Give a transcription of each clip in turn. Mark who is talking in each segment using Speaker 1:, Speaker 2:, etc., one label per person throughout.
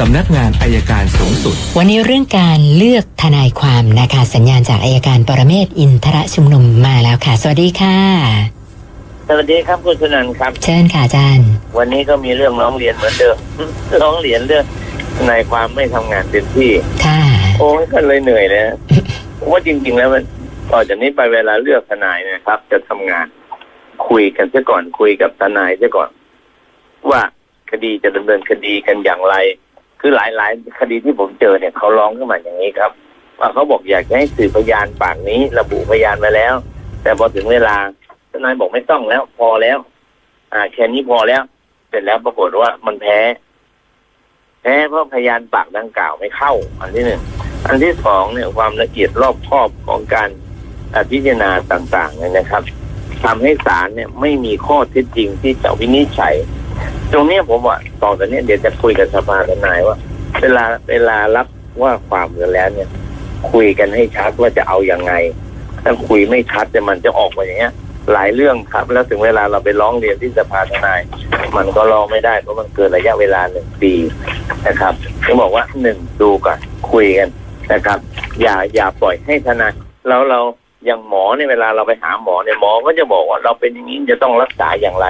Speaker 1: สำนักงานอายการสูงสุด
Speaker 2: วันนี้เรื่องการเลือกทนายความนะคะ สัญญาณจากอายการปรเมศวร์อินทรชุมนุมมาแล้วค่ะ สวัสดีค่ะ
Speaker 3: สวัสดีครับคุณชนันท์ครับ
Speaker 2: เชิญค่ะอาจารย์
Speaker 3: วันนี้ก็มีเรื่องร้องเรียนเหมือนเดิมร้องเรียนเรื่องทนายความไม่ทำงานเต็มที่
Speaker 2: ค่ะ
Speaker 3: โอ้ยก็เลยเหนื่อยเลยนะผมว่าจริง ๆ แล้วมันต่อจากนี้ไปเวลาเลือกทนายเนะครับ จะทำงานคุยกันซะก่อนคุยกับทนายซะก่อน ว่าคดีจะดำเนินคดีกันอย่างไร คือหลาย ๆ คดีที่ผมเจอเนี่ยเขาร้องขึ้นมาอย่างนี้ครับ ว่าเขาบอกอยากจะให้สื่อพยานปากนี้ ระบุพยานมาแล้ว แต่พอถึงเวลาทนายบอกไม่ต้องแล้ว พอแล้ว อ่าแค่นี้พอแล้ว เสร็จแล้วปรากฏว่ามันแพ้ แพ้เพราะพยานปากดังกล่าวไม่เข้า อันที่หนึ่งอันที่สองเนี่ยความละเอียดรอบคอบของการพิจารณาต่างๆเนี่ยนะครับทำให้ศาลเนี่ยไม่มีข้อเท็จจริงที่จะวินิจฉัย ตรงนี้ผมว่าต่อจากนี้เดี๋ยวจะคุยกับสภาทนายว่า เวลาเวลารับว่าความกันแล้วเนี่ย คุยกันให้ชัดว่าจะเอาอยัางไง ถ้าคุยไม่ชัดเนี่ยมันจะออกมาอย่างเงี้ย หลายเรื่องครับ แล้วถึงเวลาเราไปร้องเรียนที่สภาทนาย มันก็ร้องไม่ได้เพราะมันเกินระยะเวลาหนึ่งปีนะครับก็บอกว่าหนึ่งดูก่อนคุยกันนะครับ อย่าอย่าปล่อยให้ทนายแล้วเราอย่างหมอเนี่ยเวลาเราไปหาหมอเนี่ยหมอก็จะบอกว่าเราเป็นอย่างนี้จะต้องรักษาอย่างไร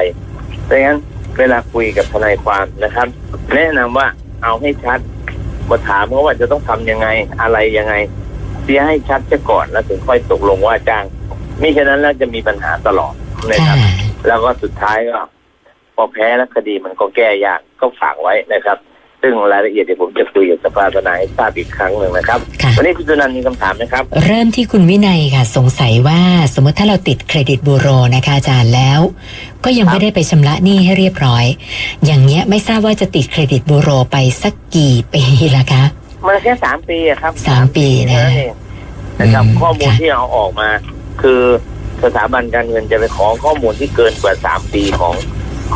Speaker 3: ดังนั้น เวลาคุยกับทนายความนะครับ แนะนำว่าเอาให้ชัดมาถามเขาว่าจะต้องทำยังไงอะไรยังไงเสียให้ชัดซะก่อนแล้วถึงค่อยตกลงว่าจ้างมิฉะนั้นแล้วจะมีปัญหาตลอดนะค
Speaker 2: ค่ะ
Speaker 3: รับ แล้วก็สุดท้ายก็พอแพ้แล้วคดีมันก็แก้ยากก็ฝากไว้นะครับ ซึ่งรายละเอียดเดี๋ยวผมจะคุยกับสภาทนายให้ทราบอีกครั้งหนึ่งนะครับ
Speaker 2: ค่ะ
Speaker 3: วันนี้คุณจุนันท์มีคำถามไหมครับ
Speaker 2: เริ่มที่คุณวินัยค่ะ สงสัยว่าสมมติถ้าเราติดเครดิตบูโรนะคะอาจารย์แล้ว ก็ยัง
Speaker 3: ครับ
Speaker 2: ไม่ได้ไปชำระหนี้ให้เรียบร้อย อย่างเงี้ยไม่ทราบว่าจะติดเครดิตบูโรไปสักกี่ปีละคะ
Speaker 3: มันแค่สามปีอะครับ
Speaker 2: สามปีนะ
Speaker 3: เท่าเองนะครับ
Speaker 2: อืม
Speaker 3: ข้อมูล
Speaker 2: ค่ะ
Speaker 3: ที่เอาออกมา คือสถาบันการเงินจะไปขอข้อมูลที่เกินกว่าสามปีของ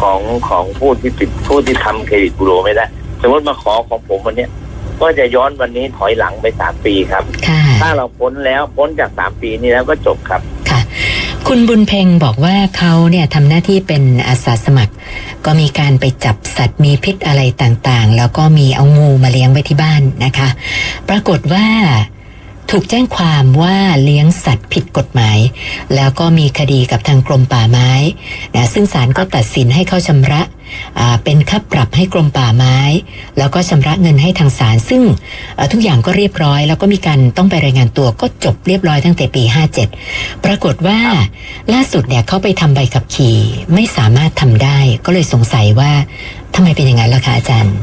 Speaker 3: ของของผู้ที่ติดผู้ที่ทำเครดิตบูโรไม่ได้ สมมติมาขอของผมวันเนี้ยก็จะย้อนวันนี้ถอยหลังไปสามปีครับ
Speaker 2: ค่ะ
Speaker 3: ถ้าเราพ้นแล้วพ้นจากสามปีนี้แล้วก็จบครับ
Speaker 2: ค่ะ คุณบุญเพ็งบอกว่าเขาเนี่ยทำหน้าที่เป็นอาสาสมัคร ก็มีการไปจับสัตว์มีพิษอะไรต่างๆ แล้วก็มีเอางูมาเลี้ยงไว้ที่บ้านนะคะ ปรากฏว่า ถูกแจ้งความว่าเลี้ยงสัตว์ผิดกฎหมาย แล้วก็มีคดีกับทางกรมป่าไม้นะซึ่งศาลก็ตัดสินให้เขาชำระเป็นค่าปรับให้กรมป่าไม้ แล้วก็ชำระเงินให้ทางศาลซึ่งทุกอย่างก็เรียบร้อย แล้วก็มีการต้องไปรายงานตัวก็จบเรียบร้อยตั้งแต่ปี 57 ปรากฏว่าล่าสุดเนี่ยเขาไปทำใบขับขี่ไม่สามารถทำได้ ก็เลยสงสัยว่าทำไมเป็นอย่างนั้นล่ะคะอาจารย์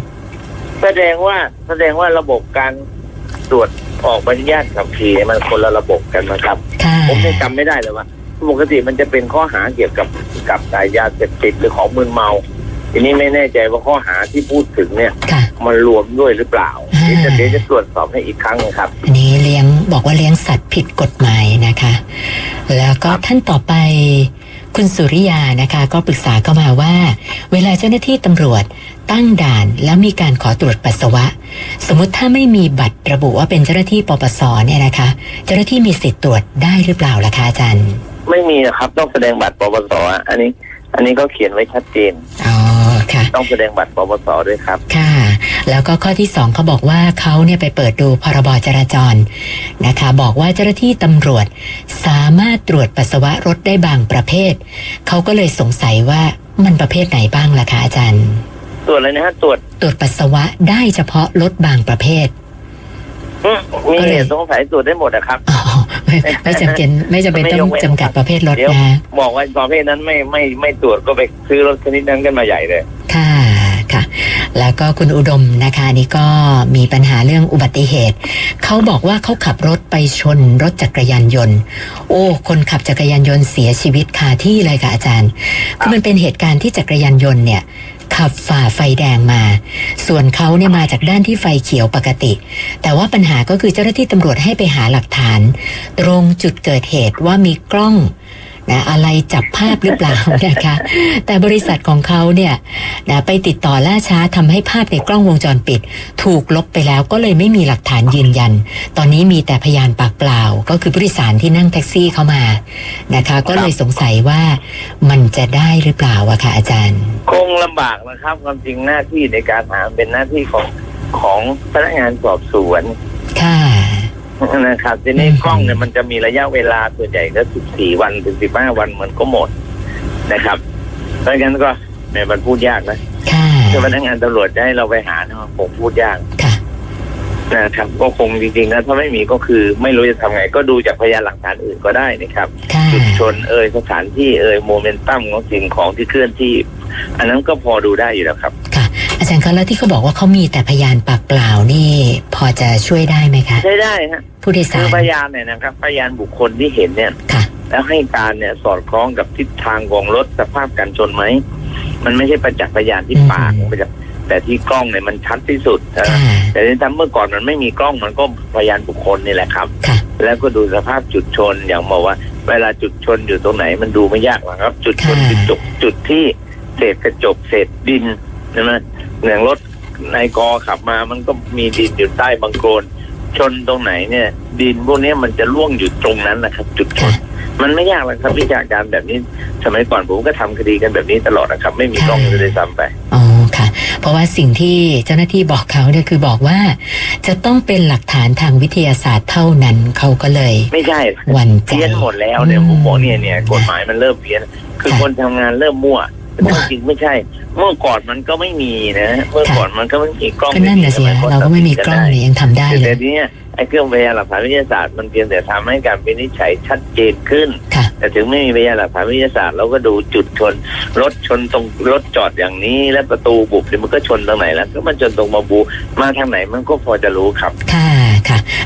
Speaker 3: แสดงว่าแสดงว่าระบบการ ตรวจออกใบอนุญาตขับขี่เนี่ยมันคนละระบบกันนะครับ
Speaker 2: ค่ะ
Speaker 3: ผมยังจำไม่ได้เลยว่าปกติมันจะเป็นข้อหาเกี่ยวกับกับสายยาเสพติดหรือของมึนเมา ทีนี้ไม่แน่ใจว่าข้อหาที่พูดถึงเนี่ย
Speaker 2: ค่ะ
Speaker 3: มันรวมด้วยหรือเปล่า
Speaker 2: อ่า
Speaker 3: เดี๋ยวจะเดี๋ยวจะตรวจสอบให้อีกครั้งนะครับ
Speaker 2: อันนี้เลี้ยงบอกว่าเลี้ยงสัตว์ผิดกฎหมายนะคะ แล้วก็ท่านต่อไป คุณสุริยานะคะ ก็ปรึกษาเข้ามาว่า เวลาเจ้าหน้าที่ตำรวจตั้งด่านแล้วมีการขอตรวจปัสสาวะ สมมติถ้าไม่มีบัตรระบุว่าเป็นเจ้าหน้าที่ปปสเนี่ยนะคะ เจ้าหน้าที่มีสิทธิ์ตรวจได้หรือเปล่าล่ะคะอาจารย์
Speaker 3: ไม่มีนะครับต้องแสดงบัตรปปสอะอันนี้ อันนี้เขาเขียนไว้ชัดเจน
Speaker 2: อ๋อค่ะ
Speaker 3: ต้องแสดงบัตรปปสด้วยครับ
Speaker 2: ค่ะ แล้วก็ข้อที่สองเขาบอกว่าเขาเนี่ยไปเปิดดูพรบจราจรนะคะ บอกว่าเจ้าหน้าที่ตำรวจสามารถตรวจปัสสาวะรถได้บางประเภท เขาก็เลยสงสัยว่ามันประเภทไหนบ้างล่ะคะอาจารย์
Speaker 3: ตรวจเลยนะฮะตรวจ
Speaker 2: ตรวจปัสสาวะได้เฉพาะรถบางประเภท
Speaker 3: อืมมี
Speaker 2: ก็
Speaker 3: เห
Speaker 2: เลย
Speaker 3: ตุสงสัยตรวจได้หมดนะครับ
Speaker 2: อ๋อไม่ไม่จำเป็นไม่จำเป็น
Speaker 3: ไม่
Speaker 2: ต้
Speaker 3: ย
Speaker 2: อง
Speaker 3: กเว้น
Speaker 2: จำกัดประเภทรถ
Speaker 3: เดี๋ยว
Speaker 2: นะ
Speaker 3: บอกว่าประเภทนั้นไม่ไม่ไม่ตรวจก็ไปซื้อรถชนิดนั้นกันมาใหญ่เลย
Speaker 2: ค่ะค่ะ แล้วก็คุณอุดมนะคะนี่ก็มีปัญหาเรื่องอุบัติเหตุ เขาบอกว่าเขาขับรถไปชนรถจักรยานยนต์ โอ้คนขับจักรยานยนต์เสียชีวิตคาที่เลยค่ะอาจารย์คือมันเป็นเหตุการณ์ที่จักรยานยนต์เนี่ยขับฝ่าไฟแดงมา ส่วนเขาเนี่ยมาจากด้านที่ไฟเขียวปกติ แต่ว่าปัญหาก็คือเจ้าหน้าที่ตำรวจให้ไปหาหลักฐาน ตรงจุดเกิดเหตุว่ามีกล้อง นะอะไรจับภาพหรือเปล่านะคะ แต่บริษัทของเขาเนี่ยนะไปติดต่อล่าช้าทำให้ภาพในกล้องวงจรปิด ถูกลบไปแล้วก็เลยไม่มีหลักฐานยืนยัน ตอนนี้มีแต่พยานปากเปล่า ก็คือผู้โดยสารที่นั่งแท็กซี่เข้ามานะคะ ก็เลยสงสัยว่ามันจะได้หรือเปล่าอะค่ะอาจารย์
Speaker 3: คงลำบากนะครับความจริงหน้าที่ในการหาเป็นหน้าที่ของของพนักงานสอบสวน นะครับทีนี้กล้องเนี่ยมันจะมีระยะเวลาส่วนใหญ่ก็สิบสี่วันถึงสิบห้าวันมันก็หมดนะครับเพราะงั้นก็แหม่มันพูดยากนะ
Speaker 2: ค่ะ
Speaker 3: ถ้าพนักงานตำรวจจะให้เราไปหาเนี่ยคงพูดยาก
Speaker 2: ค่ะ
Speaker 3: นะครับก็คงจริงๆแล้วถ้าไม่มีก็คือ ไม่รู้จะทำไง ก็ดูจากพยานหลักฐานอื่นก็ได้นะครับ
Speaker 2: ค่ะ
Speaker 3: จุดชนเอ่ยสถานที่เอ่ยโมเมนตัมของสิ่งของที่เคลื่อนที่ อันนั้นก็พอดูได้อยู่แล้วครับ
Speaker 2: ค่ะ อาจารย์คะแล้วที่เขาบอกว่าเขามีแต่พยานปากเปล่านี่ พอจะช่วยได้ไหมคะ
Speaker 3: ใช้ได้ฮะ
Speaker 2: ผู้โดย
Speaker 3: คื
Speaker 2: สา
Speaker 3: อ
Speaker 2: ร
Speaker 3: พยานเนี่ยนะครับ พยานบุคคลที่เห็นเนี่ย
Speaker 2: ค่ะ
Speaker 3: แล้วให้การเนี่ยสอดคล้องกับทิศทางของรถสภาพการชนไหม มันไม่ใช่ประจักษ์พยานที่ปาก
Speaker 2: อืม
Speaker 3: ประจักษ์แต่ที่กล้องเนี่ยมันชัดที่สุดนะ
Speaker 2: ค่ะ
Speaker 3: แต่ในทำเมื่อก่อนมันไม่มีกล้องมันก็พยานบุคคลนี่แหละครับ
Speaker 2: ค่ะ
Speaker 3: แล้วก็ดูสภาพจุดชนอย่างบอกว่า เวลาจุดชนอยู่ตรงไหนมันดูไม่ยากหรอกครับ จุดชน
Speaker 2: ค่ะ
Speaker 3: คือจุดจุดที่เศษกระจกเศษดินใช่ไหม อย่างรถในกอขับมามันก็มีดินอยู่ใต้บังโคลนชนตรงไหนเนี่ย ดินพวกนี้มันจะล่วงอยู่ตรงนั้นนะครับ จุดช
Speaker 2: ค่ะ
Speaker 3: นมันไม่ยากหรอกครับวิชาการแบบนี้ สมัยก่อนผมก็ทำคดีกันแบบนี้ตลอดนะครับ ไม่มีกล้องเลยซ้ำไป
Speaker 2: อ๋อค่ะ เพราะว่าสิ่งที่เจ้าหน้าที่บอกเขาเนี่ยคือบอกว่า จะต้องเป็นหลักฐานทางวิทยาศาสตร์เท่านั้นเขาก็เลย
Speaker 3: ไม่ใช่
Speaker 2: หวั่นใจ
Speaker 3: เพี้ยนหมดแล้วเนี่ย
Speaker 2: อืม
Speaker 3: ผมบอกเนี่ยเนี่ยกฎหมายมันเริ่มเพี้ยน คือ
Speaker 2: ค่ะ
Speaker 3: คนทำงานเริ่มมั่วแต่
Speaker 2: มั่ว
Speaker 3: จริงไม่ใช่ เมื่อก่อนมันก็ไม่มีนะ เมื่อก่อนมันก็ไม่มีกล้อง
Speaker 2: ก็นั่นน่ะสิ
Speaker 3: ไม่
Speaker 2: คะ
Speaker 3: มี
Speaker 2: เราก็ไม่มีกล้องเลยยังทำได้เล
Speaker 3: แต่
Speaker 2: ย
Speaker 3: ทีเนี้ยไอ้เครื่องพยานหลักฐานวิทยาศาสตร์มันเพียงแต่ทำให้การวินิจฉัยชัดเจนขึ้น
Speaker 2: ค่ะ
Speaker 3: แต่ถึงไม่มีพยานหลักฐานวิทยาศาสตร์เราก็ดูจุดชน รถชนตรงรถจอดอย่างนี้ แล้วประตูบุบเนี่ยมันก็ชนตรงไหนแล้วก็มันชนตรงมาบูมาทางไหนมันก็พอจะรู้ครับ
Speaker 2: ค่ะค่ะ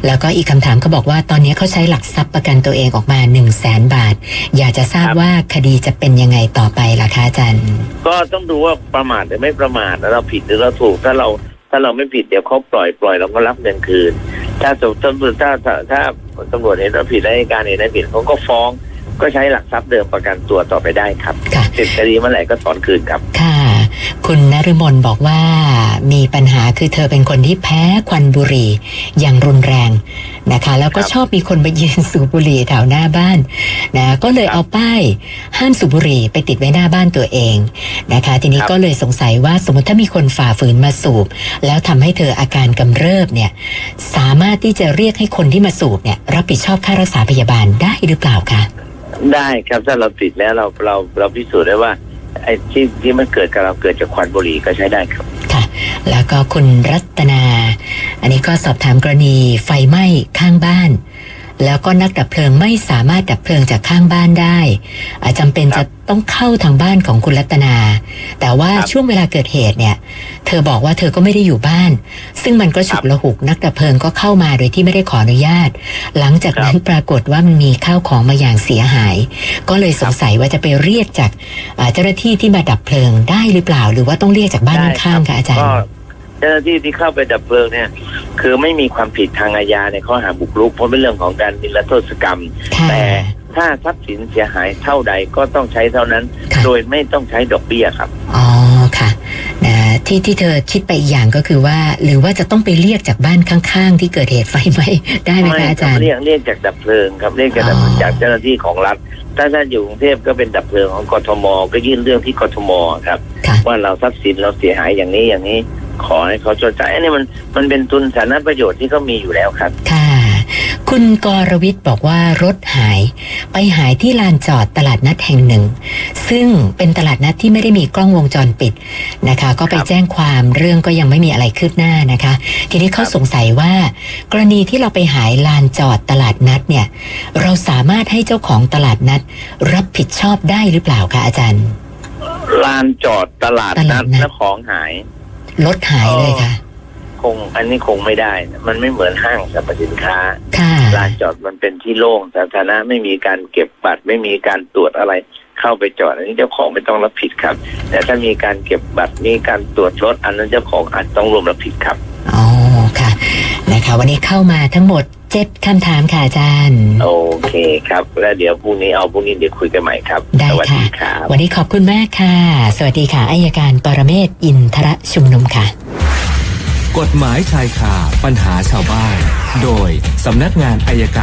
Speaker 2: แล้วก็อีกคำถามเขาบอกว่าตอนนี้เขาใช้หลักทรัพย์ประกันตัวเองออกมา1นึ่งแสนบาท อยากจะทราบ
Speaker 3: ครับ
Speaker 2: ว่าคดีจะเป็นยังไงต่อไปล่ะคะอาจารย์
Speaker 3: ก็ต้องดูว่าประมาทหรือไม่ประมาทแล้วเราผิดหรือเราถูกถ้าเราถ้าเราไม่ผิดเดี๋ยวเขาปล่อยปล่อยเราก็รับเงินคืน ถ้าตำรวจถ้าถ้าถ้าตำรวจเห็นเราผิดและอัยการเห็นเราผิดเขาก็ฟ้องก็ใช้หลักทรัพย์เดิมประกันตัวต่อไปได้ครับ
Speaker 2: ค่ะ
Speaker 3: เสร็จคดีเมื่อไหร่ก็ถอนคืนครับ
Speaker 2: ค่ะ คุณนฤมลบอกว่ามีปัญหาคือเธอเป็นคนที่แพ้ควันบุหรี่อย่างรุนแรงนะคะ แล้วก็
Speaker 3: ครับ
Speaker 2: ชอบมีคนมายืนสูบบุหรี่แถวหน้าบ้านนะก็เลย
Speaker 3: ครับ
Speaker 2: เอาป้ายห้ามสูบบุหรี่ไปติดไว้หน้าบ้านตัวเองนะคะ ทีนี้
Speaker 3: ครับ
Speaker 2: ก็เลยสงสัยว่าสมมติถ้ามีคนฝ่าฝืนมาสูบ แล้วทำให้เธออาการกำเริบเนี่ยสามารถที่จะเรียกให้คนที่มาสูบเนี่ยรับผิดชอบค่ารักษาพยาบาลได้หรือเปล่าคะ
Speaker 3: ได้ครับถ้าเราติดแล้วเราเราเราพิสูจน์ได้ว่า ไอ้ที่ที่มันเกิดกับเราเกิดจากควันบุหรี่ก็ใช้ได้ครับ
Speaker 2: ค่ะ แล้วก็คุณรัตนา อันนี้ก็สอบถามกรณีไฟไหม้ข้างบ้าน แล้วก็นักดับเพลิงไม่สามารถดับเพลิงจากข้างบ้านได้อาจจำเป็นจะ ต้องเข้าทางบ้านของคุณรัตนา แต่ว่า
Speaker 3: ครับ
Speaker 2: ช่วงเวลาเกิดเหตุเนี่ย เธอบอกว่าเธอก็ไม่ได้อยู่บ้าน ซึ่งมันก็ฉุก
Speaker 3: ครับ
Speaker 2: ละหุกนักดับเพลิงก็เข้ามาโดยที่ไม่ได้ขออนุญาต หลังจากนั้น
Speaker 3: ครับ
Speaker 2: ปรากฏว่ามันมีข้าวของมาอย่างเสียหาย ก็เลยสงสัยว่าจะไปเรียกจากอ่าเจ้าหน้าที่ที่มาดับเพลิงได้หรือเปล่า หรือว่าต้องเรียกจากบ้าน
Speaker 3: ได้
Speaker 2: ข้างๆค่ะอาจาร
Speaker 3: ก็
Speaker 2: ย์
Speaker 3: เจ้าหน้าที่ที่เข้าไปดับเพลิงเนี่ย คือไม่มีความผิดทางอาญาในข้อหาบุกรุกเพราะเป็นเรื่องของการนิรโทษกรรม
Speaker 2: ค่ะ
Speaker 3: แต่ ถ้าทรัพย์สินเสียหายเท่าใดก็ต้องใช้เท่านั้น
Speaker 2: ค่ะ
Speaker 3: โดยไม่ต้องใช้ดอกเบี้ยครับ
Speaker 2: อ๋อค่ะนะที่ที่เธอคิดไปอีกอย่างก็คือว่า หรือว่าจะต้องไปเรียกจากบ้านข้างๆ ที่เกิดเหตุไฟไหม้ได้ไหมคะอาจารย์
Speaker 3: เรียกเรียกจากดับเพลิงครับเรียกจากดับเพลิง
Speaker 2: อ๋อ
Speaker 3: จากเจ้าหน้าที่ของรัฐ ถ้าท่านอยู่กรุงเทพก็เป็นดับเพลิงของกทมก็ยื่นเรื่องที่กทมครับ
Speaker 2: ค่ะ
Speaker 3: ว่าเราทรัพย์สินเราเสียหายอย่างนี้อย่างนี้ขอให้เขาชดใช้อันนี้มันมันเป็นทุนสาธารณประโยชน์ที่เขามีอยู่แล้วครับ
Speaker 2: ค่ะ คุณกรวิทย์บอกว่ารถหาย ไปหายที่ลานจอดตลาดนัดแห่งหนึ่ง ซึ่งเป็นตลาดนัดที่ไม่ได้มีกล้องวงจรปิดนะคะ ก็ไป
Speaker 3: ครับ
Speaker 2: แจ้งความเรื่องก็ยังไม่มีอะไรคืบหน้านะคะ ทีนี้เขา
Speaker 3: ครับ
Speaker 2: สงสัยว่า กรณีที่เราไปหายลานจอดตลาดนัดเนี่ย เราสามารถให้เจ้าของตลาดนัด รับผิดชอบได้หรือเปล่าคะอาจารย์
Speaker 3: ลานจอดตลาด
Speaker 2: ตลา
Speaker 3: นั
Speaker 2: ด
Speaker 3: ด
Speaker 2: นัด
Speaker 3: แล้วของหาย
Speaker 2: รถหายเลยค่ะ
Speaker 3: คงอันนี้คงไม่ได้นะมันไม่เหมือนห้างสรรพสินค้า
Speaker 2: ค่ะ
Speaker 3: ลานจอดมันเป็นที่โล่งสาธารณะไม่มีการเก็บบัตรไม่มีการตรวจอะไรเข้าไปจอด อันนี้เจ้าของไม่ต้องรับผิดครับ แต่ถ้ามีการเก็บบัตรมีการตรวจรถอันนั้นเจ้าของอาจต้องรวมรับผิดครับ
Speaker 2: อ๋อค่ะนะคะวันนี้เข้ามาทั้งหมดเจ็ดคำถามค่ะอาจารย์
Speaker 3: โอเคครับ แล้วเดี๋ยวพรุ่งนี้เอาพรุ่งนี้เดี๋ยวคุยกันใหม่ครับ
Speaker 2: ได้
Speaker 3: สวัส
Speaker 2: ค่ะ
Speaker 3: ดีครับ
Speaker 2: วันนี้ขอบคุณมากค่ะ สวัสดีค่ะอายการปรเมศวร์อินทรชุมนุมค่ะ
Speaker 1: กฎหมายชายคาปัญหาชาวบ้าน โดยสำนักงานอายการ